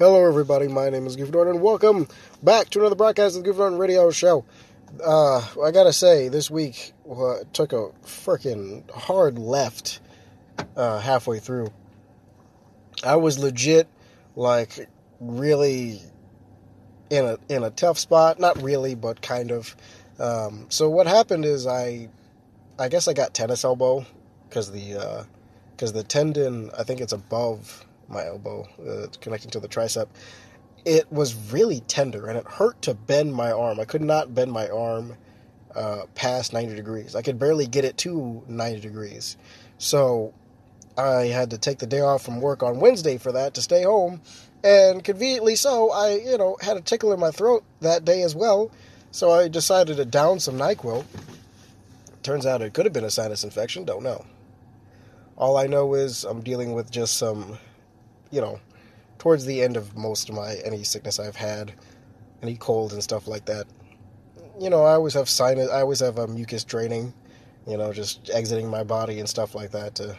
Hello, everybody. My name is Norton, and welcome back to another broadcast of the Norton Radio Show. Uh, I gotta say, this week uh, took a freaking hard left uh, halfway through. I was legit, like, really in a in a tough spot. Not really, but kind of. Um, so what happened is I, I guess I got tennis elbow because the because the tendon I think it's above my elbow, uh, connecting to the tricep, it was really tender and it hurt to bend my arm. I could not bend my arm uh, past 90 degrees. I could barely get it to 90 degrees. So I had to take the day off from work on Wednesday for that to stay home. And conveniently so, I, you know, had a tickle in my throat that day as well. So I decided to down some NyQuil. Turns out it could have been a sinus infection, don't know. All I know is I'm dealing with just some you know, towards the end of most of my any sickness I've had, any cold and stuff like that. You know, I always have sinus. I always have a mucus draining. You know, just exiting my body and stuff like that. To,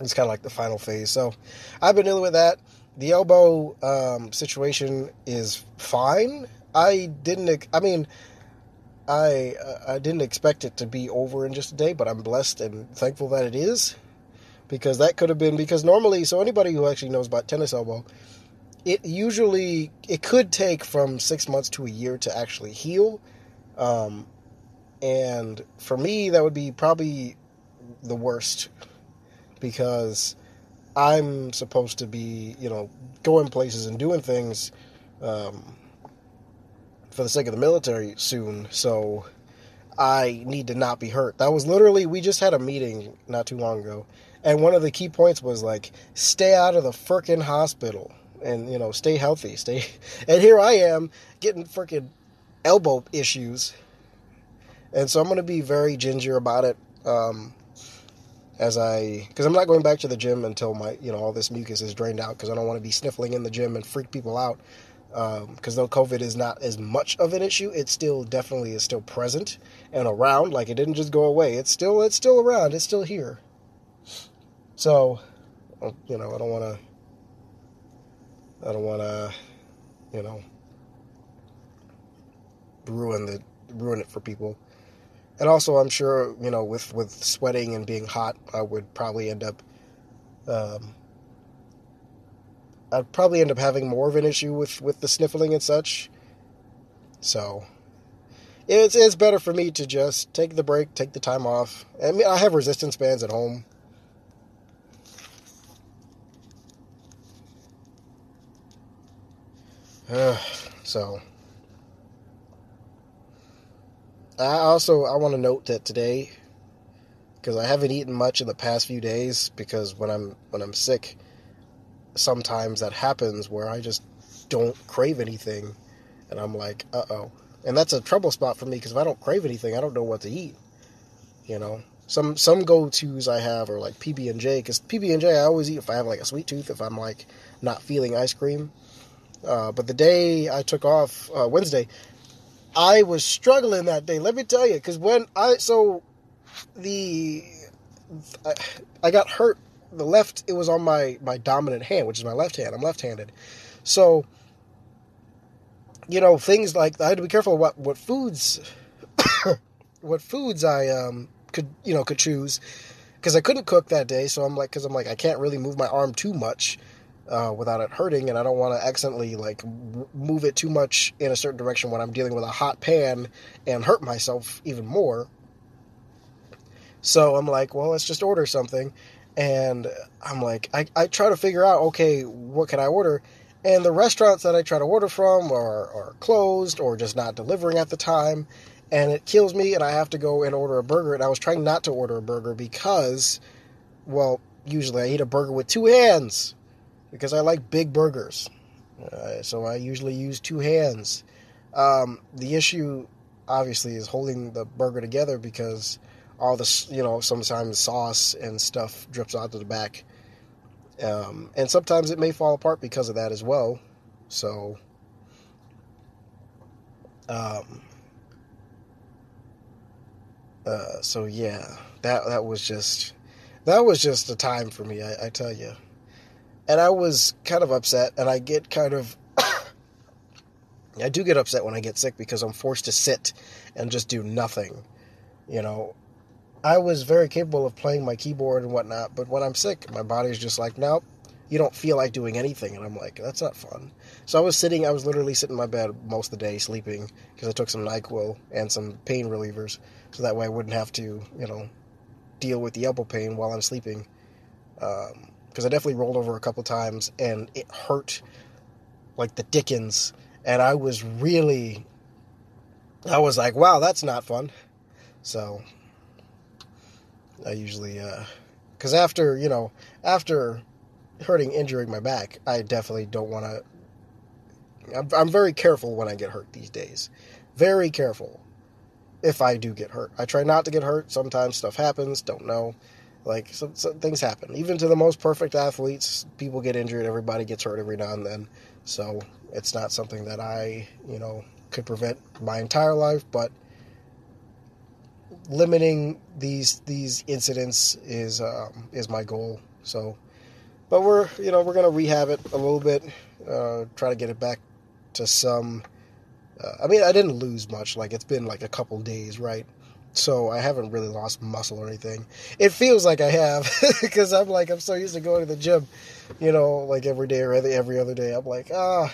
it's kind of like the final phase. So, I've been dealing with that. The elbow um, situation is fine. I didn't. I mean, I I didn't expect it to be over in just a day, but I'm blessed and thankful that it is because that could have been because normally so anybody who actually knows about tennis elbow it usually it could take from six months to a year to actually heal. Um, and for me that would be probably the worst because i'm supposed to be you know going places and doing things um, for the sake of the military soon. So i need to not be hurt. That was literally we just had a meeting not too long ago and one of the key points was like, stay out of the freaking hospital and, you know, stay healthy. Stay. And here I am getting freaking elbow issues. And so I'm going to be very ginger about it. Um, as I, because I'm not going back to the gym until my, you know, all this mucus is drained out because I don't want to be sniffling in the gym and freak people out. Because um, though COVID is not as much of an issue, it still definitely is still present and around. Like it didn't just go away. It's still, it's still around. It's still here. So, uh, you know, I don't want to, I don't want to, you know, ruin the ruin it for people. And also, I'm sure, you know, with with sweating and being hot, I would probably end up, um, I'd probably end up having more of an issue with with the sniffling and such. So, it's it's better for me to just take the break, take the time off. I mean, I have resistance bands at home so I also I want to note that today because I haven't eaten much in the past few days because when I'm when I'm sick sometimes that happens where I just don't crave anything and I'm like, "Uh-oh." And that's a trouble spot for me because if I don't crave anything, I don't know what to eat. You know, some some go-tos I have are like PB and J because PB and J I always eat if I have like a sweet tooth if I'm like not feeling ice cream. Uh, but the day I took off, uh, Wednesday, I was struggling that day. Let me tell you, because when I so the I, I got hurt. The left it was on my my dominant hand, which is my left hand. I'm left-handed, so you know things like I had to be careful what what foods what foods I um could you know could choose because I couldn't cook that day. So I'm like because I'm like I can't really move my arm too much uh, without it hurting, and I don't want to accidentally like move it too much in a certain direction when I'm dealing with a hot pan and hurt myself even more. So I'm like, well, let's just order something, and I'm like, I, I try to figure out, okay, what can I order? And the restaurants that I try to order from are, are closed or just not delivering at the time, and it kills me, and I have to go and order a burger. And I was trying not to order a burger because, well, usually I eat a burger with two hands because I like big burgers. Uh, so I usually use two hands. Um, the issue, obviously, is holding the burger together because all the you know sometimes sauce and stuff drips out to the back, um, and sometimes it may fall apart because of that as well. So, um, uh, so yeah, that that was just that was just a time for me. I, I tell you And I was kind of upset, and I get kind of. I do get upset when I get sick because I'm forced to sit and just do nothing. You know, I was very capable of playing my keyboard and whatnot, but when I'm sick, my body's just like, nope, you don't feel like doing anything. And I'm like, that's not fun. So I was sitting, I was literally sitting in my bed most of the day sleeping because I took some NyQuil and some pain relievers so that way I wouldn't have to, you know, deal with the elbow pain while I'm sleeping. Um, Because I definitely rolled over a couple times and it hurt like the dickens. And I was really, I was like, wow, that's not fun. So I usually, because uh, after, you know, after hurting, injuring my back, I definitely don't want to. I'm, I'm very careful when I get hurt these days. Very careful if I do get hurt. I try not to get hurt. Sometimes stuff happens, don't know. Like, some, some things happen. Even to the most perfect athletes, people get injured, everybody gets hurt every now and then. So it's not something that I, you know, could prevent my entire life, but limiting these these incidents is um, is my goal. So, but we're you know we're gonna rehab it a little bit, uh, try to get it back to some. Uh, I mean, I didn't lose much. Like it's been like a couple days, right? So I haven't really lost muscle or anything. It feels like I have because I'm like I'm so used to going to the gym, you know, like every day or every other day. I'm like ah,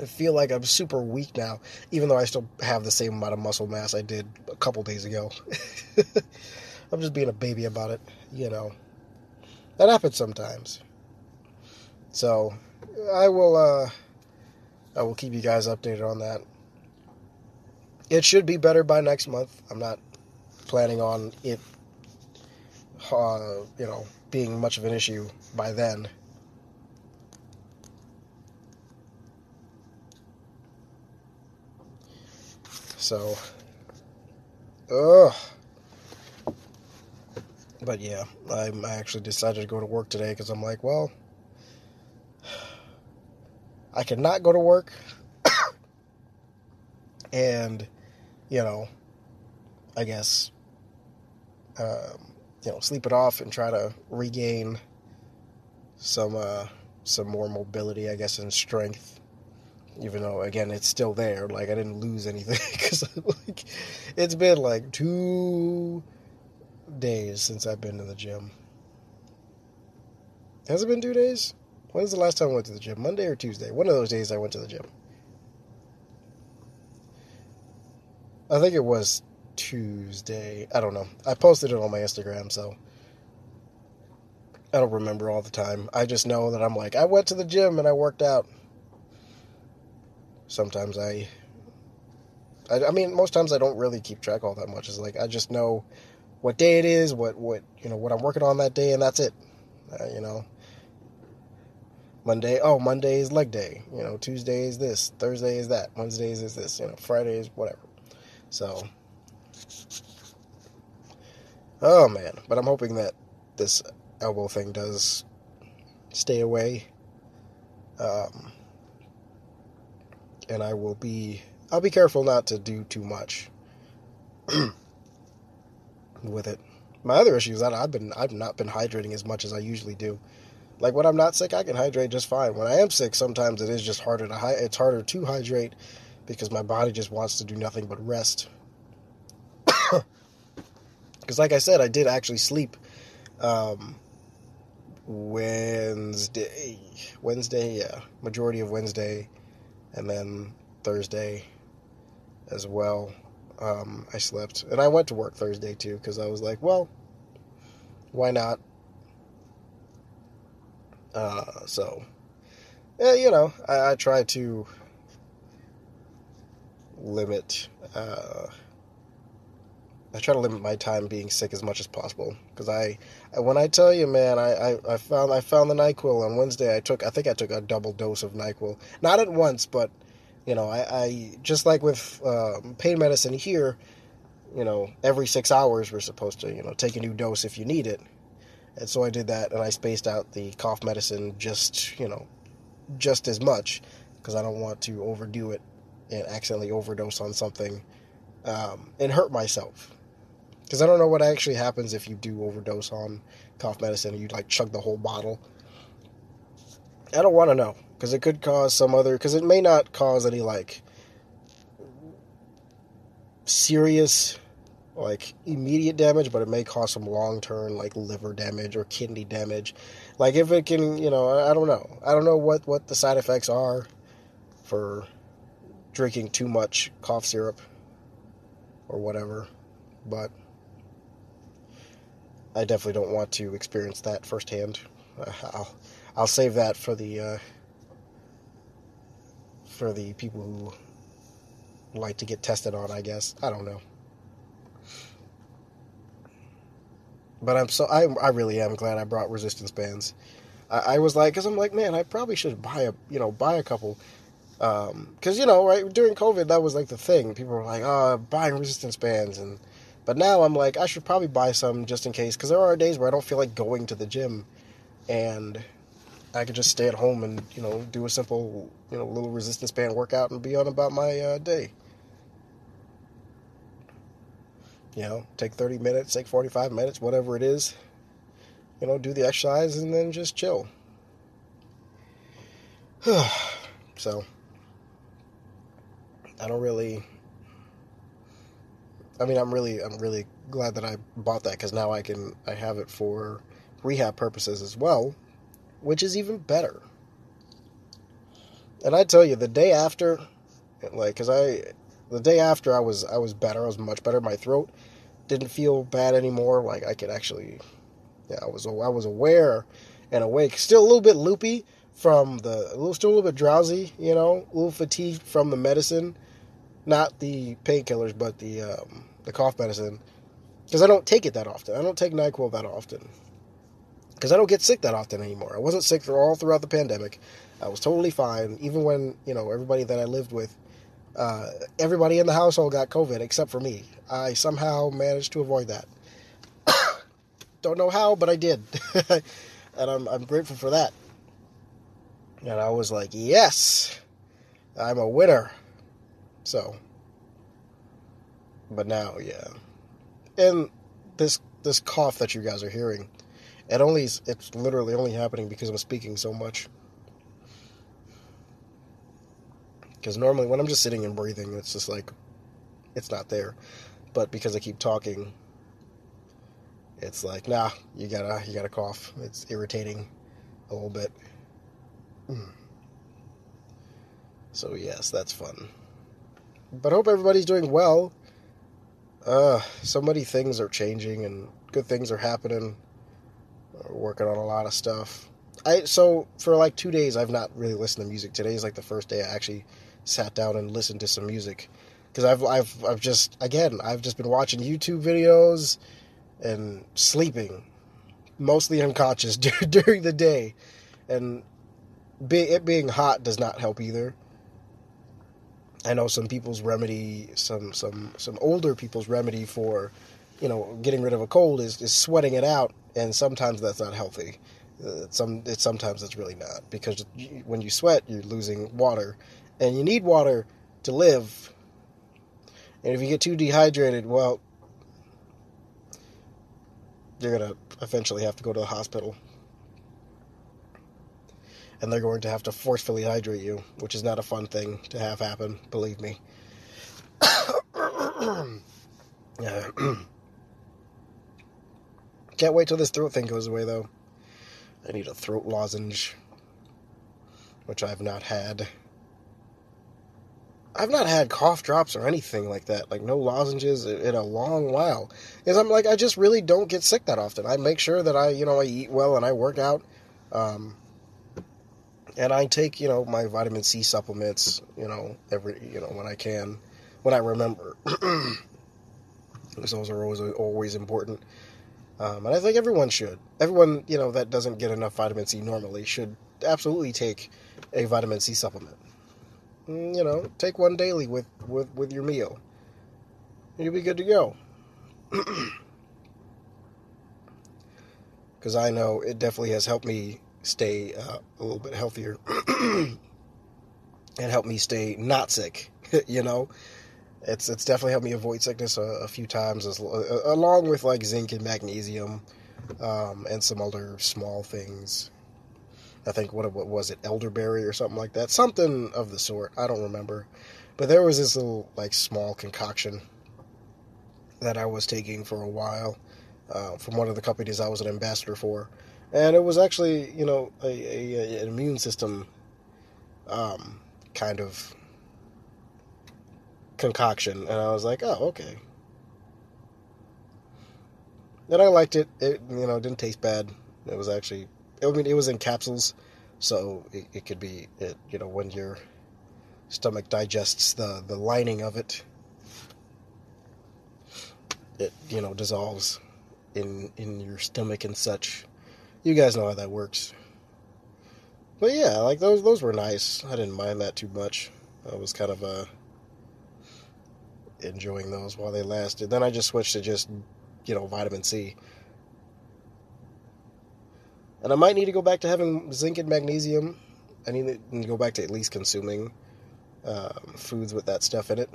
I feel like I'm super weak now, even though I still have the same amount of muscle mass I did a couple days ago. I'm just being a baby about it, you know. That happens sometimes. So, I will uh I will keep you guys updated on that. It should be better by next month. I'm not planning on it uh, you know, being much of an issue by then. So, ugh. But yeah, I, I actually decided to go to work today because I'm like, well, I cannot go to work and, you know, I guess, um, you know, sleep it off and try to regain some, uh, some more mobility, I guess, and strength even though again it's still there. Like i didn't lose anything because like it's been like two days since i've been to the gym. Has it been two days? When's the last time i went to the gym? Monday or tuesday? One of those days i went to the gym i think it was tuesday i don't know i posted it on my instagram so i don't remember all the time i just know that i'm like i went to the gym and i worked out sometimes I, I, I mean, most times I don't really keep track all that much. It's like I just know what day it is, what what you know, what I'm working on that day, and that's it. Uh, you know, Monday, oh, Monday is leg day. You know, Tuesday is this, Thursday is that, Wednesday is this, you know, Friday is whatever. So, oh man, but I'm hoping that this elbow thing does stay away. Um, and I will be I'll be careful not to do too much with it. My other issue is that I've been I've not been hydrating as much as I usually do. Like when I'm not sick, I can hydrate just fine. When I am sick, sometimes it is just harder to hy- it's harder to hydrate because my body just wants to do nothing but rest. Because, like I said, I did actually sleep um, Wednesday. Wednesday, yeah, majority of Wednesday and then Thursday as well. Um, I slept, and I went to work Thursday too because I was like, well, why not? Uh, so, yeah, you know, I, I try to limit. Uh, I try to limit my time being sick as much as possible because I, when I tell you, man, I, I, I found I found the Nyquil on Wednesday. I took I think I took a double dose of Nyquil, not at once, but you know, I, I just like with um, pain medicine here, you know, every six hours we're supposed to you know take a new dose if you need it, and so I did that, and I spaced out the cough medicine just you know, just as much because I don't want to overdo it and accidentally overdose on something um, and hurt myself because I don't know what actually happens if you do overdose on cough medicine and you like chug the whole bottle. I don't want to know because it could cause some other because it may not cause any like serious like immediate damage, but it may cause some long term like liver damage or kidney damage. Like if it can, you know, I don't know. I don't know what what the side effects are for drinking too much cough syrup or whatever, but I definitely don't want to experience that firsthand. Uh, I'll I'll save that for the uh, for the people who like to get tested on. I guess I don't know. But I'm so I I really am glad I brought resistance bands. I, I was like, because I'm like, man, I probably should buy a you know buy a couple. Because um, you know, right during COVID, that was like the thing. People were like, "Oh, buying resistance bands," and but now I'm like, I should probably buy some just in case. Because there are days where I don't feel like going to the gym, and I could just stay at home and you know do a simple you know little resistance band workout and be on about my uh, day. You know, take 30 minutes, take 45 minutes, whatever it is. You know, do the exercise and then just chill. so, I don't really. I mean, I'm really, I'm really glad that I bought that because now I can, I have it for rehab purposes as well, which is even better. And I tell you, the day after, like, cause I, the day after I was, I was better. I was much better. My throat didn't feel bad anymore. Like I could actually, yeah, I was, I was aware and awake. Still a little bit loopy from the, still a little bit drowsy. You know, a little fatigued from the medicine, not the painkillers, but the, um, the cough medicine. Because I don't take it that often. I don't take Nyquil that often because I don't get sick that often anymore. I wasn't sick all throughout the pandemic. I was totally fine, even when you know everybody that I lived with, uh, everybody in the household got COVID except for me. I somehow managed to avoid that. don't know how, but I did, and I'm I'm grateful for that. And I was like, yes, I'm a winner. So, but now, yeah, and this this cough that you guys are hearing it only it's literally only happening because I'm speaking so much. Because normally when I'm just sitting and breathing, it's just like it's not there. But because I keep talking, it's like, nah, you gotta you gotta cough. It's irritating a little bit. Hmm. So yes, that's fun. But hope everybody's doing well. Uh, so many things are changing and good things are happening working on a lot of stuff. I so for like two days I've not really listened to music. Today is like the first day I actually sat down and listened to some music because I've I've I've just again I've just been watching YouTube videos and sleeping, mostly unconscious during the day, and be, it being hot does not help either. I know some people's remedy, some some some older people's remedy for, you know, getting rid of a cold is, is sweating it out and sometimes that's not healthy. Uh, some it, sometimes it's really not because when you sweat, you're losing water, and you need water to live. And if you get too dehydrated, well, you're gonna eventually have to go to the hospital, and they're going to have to forcefully hydrate you, which is not a fun thing to have happen. Believe me. Can't wait till this throat thing goes away, though. I need a throat lozenge, which I've not had. I've not had cough drops or anything like that, like no lozenges in a long while. Because I'm like, I just really don't get sick that often. I make sure that I, you know, I eat well and I work out. Um, and I take, you know, my vitamin C supplements, you know, every, you know, when I can, when I remember. because those are always, always important. Um, and I think everyone should. Everyone, you know, that doesn't get enough vitamin C normally should absolutely take a vitamin C supplement. Mm, you know, take one daily with, with, with your meal. You'll be good to go. Because I know it definitely has helped me stay uh, a little bit healthier and help me stay not sick, you know? it's it's definitely helped me avoid sickness a, a few times, as, uh, along with like zinc and magnesium, um, and some other small things. I think what, what was it, elderberry or something like that, something of the sort. I don't remember, but there was this little like small concoction that I was taking for a while uh, from one of the companies I was an ambassador for, and it was actually you know a, a, an immune system um, kind of concoction, and I was like, oh okay. And I liked it. It you know didn't taste bad. It was actually I mean it was in capsules, so it, it could be it you know when your stomach digests the the lining of it, it you know dissolves in in your stomach and such. You guys know how that works. But yeah, like those those were nice. I didn't mind that too much. I was kind of uh enjoying those while they lasted. Then I just switched to just you know vitamin C. And I might need to go back to having zinc and magnesium. I need to go back to at least consuming um, foods with that stuff in it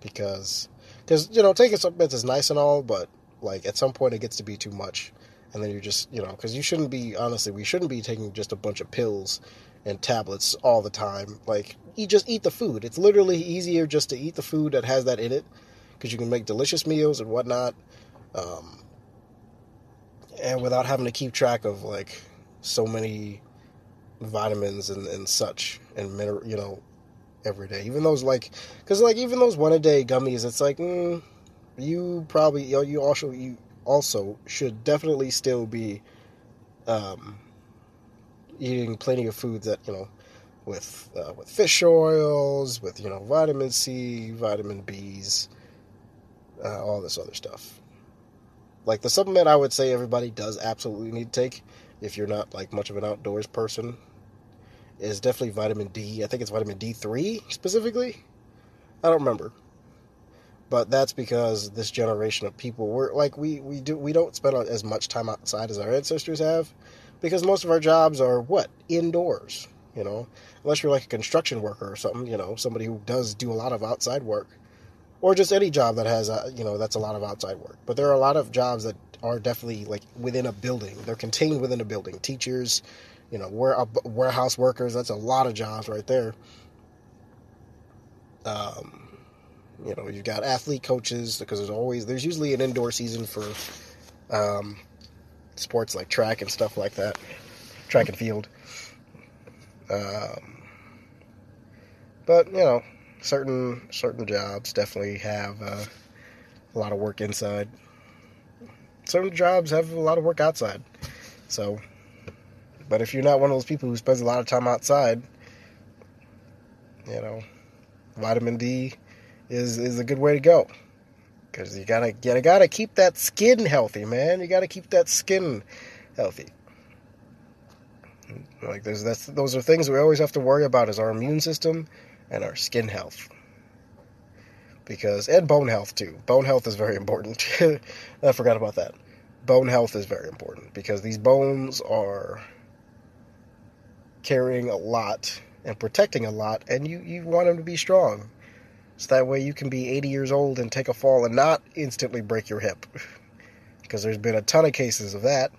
because because you know taking supplements is nice and all, but like at some point it gets to be too much, and then you're just you know because you shouldn't be honestly we shouldn't be taking just a bunch of pills and tablets all the time. Like you just eat the food. It's literally easier just to eat the food that has that in it because you can make delicious meals and whatnot, um, and without having to keep track of like so many vitamins and, and such and mineral you know every day. Even those like, because like even those one a day gummies, it's like mm, you probably you, you also you also should definitely still be um, eating plenty of foods that you know with uh, with fish oils, with you know vitamin C, vitamin B's, uh, all this other stuff. Like the supplement, I would say everybody does absolutely need to take if you're not like much of an outdoors person is definitely vitamin D. I think it's vitamin D3 specifically. I don't remember. But that's because this generation of people we're like we, we do we don't spend as much time outside as our ancestors have because most of our jobs are what? Indoors, you know. Unless you're like a construction worker or something, you know, somebody who does do a lot of outside work or just any job that has a, you know, that's a lot of outside work. But there are a lot of jobs that are definitely like within a building. They're contained within a building. Teachers, you know, ware, uh, warehouse workers. That's a lot of jobs right there. Um, you know, you've got athlete coaches because there's always there's usually an indoor season for um, sports like track and stuff like that, track and field. Um, but you know, certain certain jobs definitely have uh, a lot of work inside. Certain jobs have a lot of work outside. So but if you're not one of those people who spends a lot of time outside, you know, vitamin D is is a good way to go because you gotta you gotta keep that skin healthy, man. You gotta keep that skin healthy. Like there's that's those are things we always have to worry about is our immune system and our skin health. Because and bone health too. Bone health is very important. I forgot about that. Bone health is very important because these bones are carrying a lot and protecting a lot, and you, you want them to be strong. So that way you can be 80 years old and take a fall and not instantly break your hip. because there's been a ton of cases of that.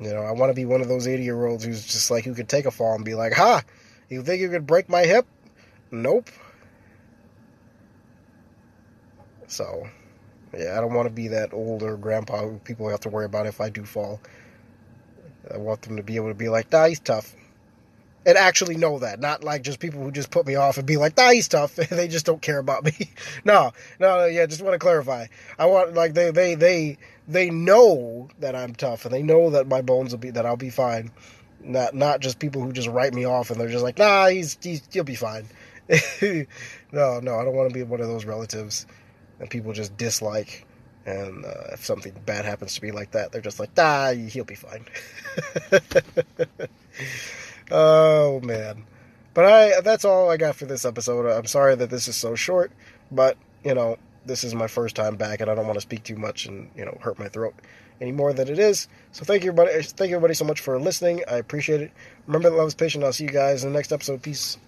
You know, I want to be one of those 80 year olds who's just like, who could take a fall and be like, ha, you think you could break my hip? Nope. So, yeah, I don't want to be that older grandpa who people have to worry about if I do fall. I want them to be able to be like, nah, he's tough. And actually know that. Not like just people who just put me off and be like, nah, he's tough. and they just don't care about me. no, no, yeah, just want to clarify. I want, like, they, they, they, they know that I'm tough and they know that my bones will be, that I'll be fine. Not, not just people who just write me off and they're just like, nah, he's, he's he'll be fine. no, no, I don't want to be one of those relatives that people just dislike and uh, if something bad happens to me like that, they're just like, ah, he'll be fine. Oh man. But I that's all I got for this episode. I'm sorry that this is so short, but you know, this is my first time back and I don't want to speak too much and, you know, hurt my throat any more than it is. So thank you everybody thank you everybody so much for listening. I appreciate it. Remember that love is patient. I'll see you guys in the next episode. Peace.